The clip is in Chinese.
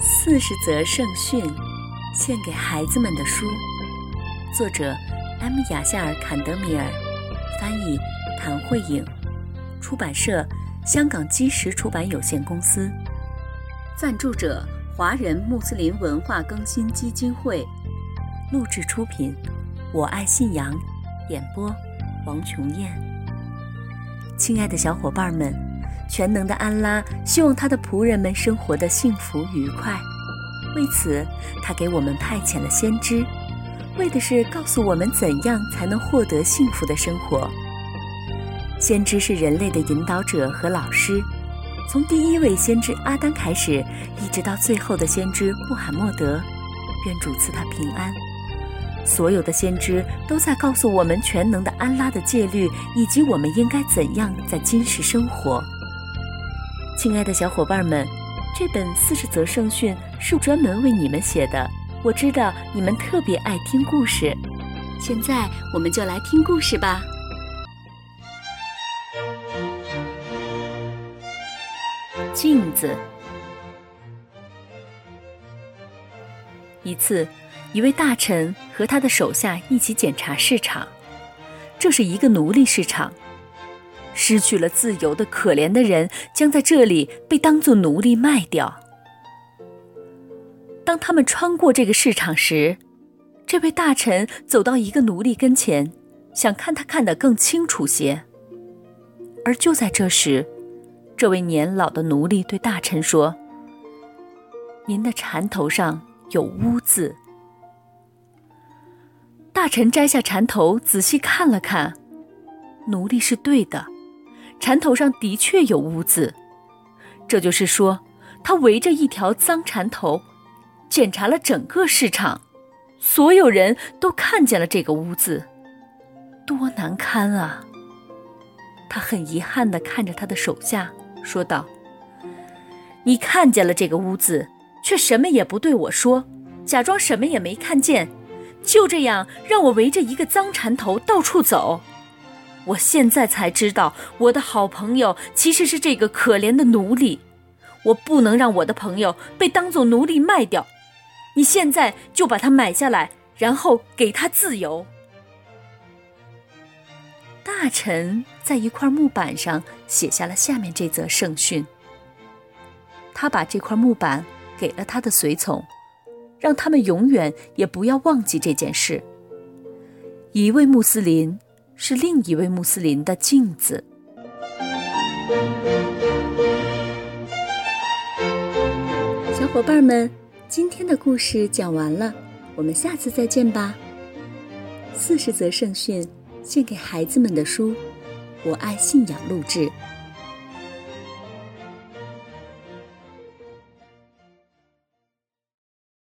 四十则圣训，献给孩子们的书，作者 M. 雅夏尔·坎德米尔，翻译谭慧颖，出版社香港基石出版有限公司，赞助者华人穆斯林文化更新基金会，录制出品，我爱信仰，演播王琼燕。亲爱的小伙伴们。全能的安拉希望他的仆人们生活的幸福愉快，为此，他给我们派遣了先知，为的是告诉我们怎样才能获得幸福的生活。先知是人类的引导者和老师，从第一位先知阿丹开始，一直到最后的先知穆罕默德，愿主赐他平安。所有的先知都在告诉我们全能的安拉的戒律，以及我们应该怎样在今世生活。亲爱的小伙伴们，这本四十则圣训是专门为你们写的。我知道你们特别爱听故事，现在我们就来听故事吧。镜子。一次，一位大臣和他的手下一起检查市场，这是一个奴隶市场。失去了自由的可怜的人将在这里被当作奴隶卖掉。当他们穿过这个市场时，这位大臣走到一个奴隶跟前，想看他看得更清楚些。而就在这时，这位年老的奴隶对大臣说：“您的缠头上有污渍。”大臣摘下缠头，仔细看了看，奴隶是对的。缠头上的确有污渍，这就是说，他围着一条脏缠头，检查了整个市场，所有人都看见了这个污渍，多难堪啊！他很遗憾地看着他的手下，说道：“你看见了这个污渍，却什么也不对我说，假装什么也没看见，就这样让我围着一个脏缠头到处走。”我现在才知道，我的好朋友其实是这个可怜的奴隶。我不能让我的朋友被当作奴隶卖掉。你现在就把他买下来，然后给他自由。大臣在一块木板上写下了下面这则圣训。他把这块木板给了他的随从，让他们永远也不要忘记这件事。一位穆斯林。是另一位穆斯林的镜子。小伙伴们，今天的故事讲完了，我们下次再见吧。四十则圣训，献给孩子们的书，我爱信仰录制。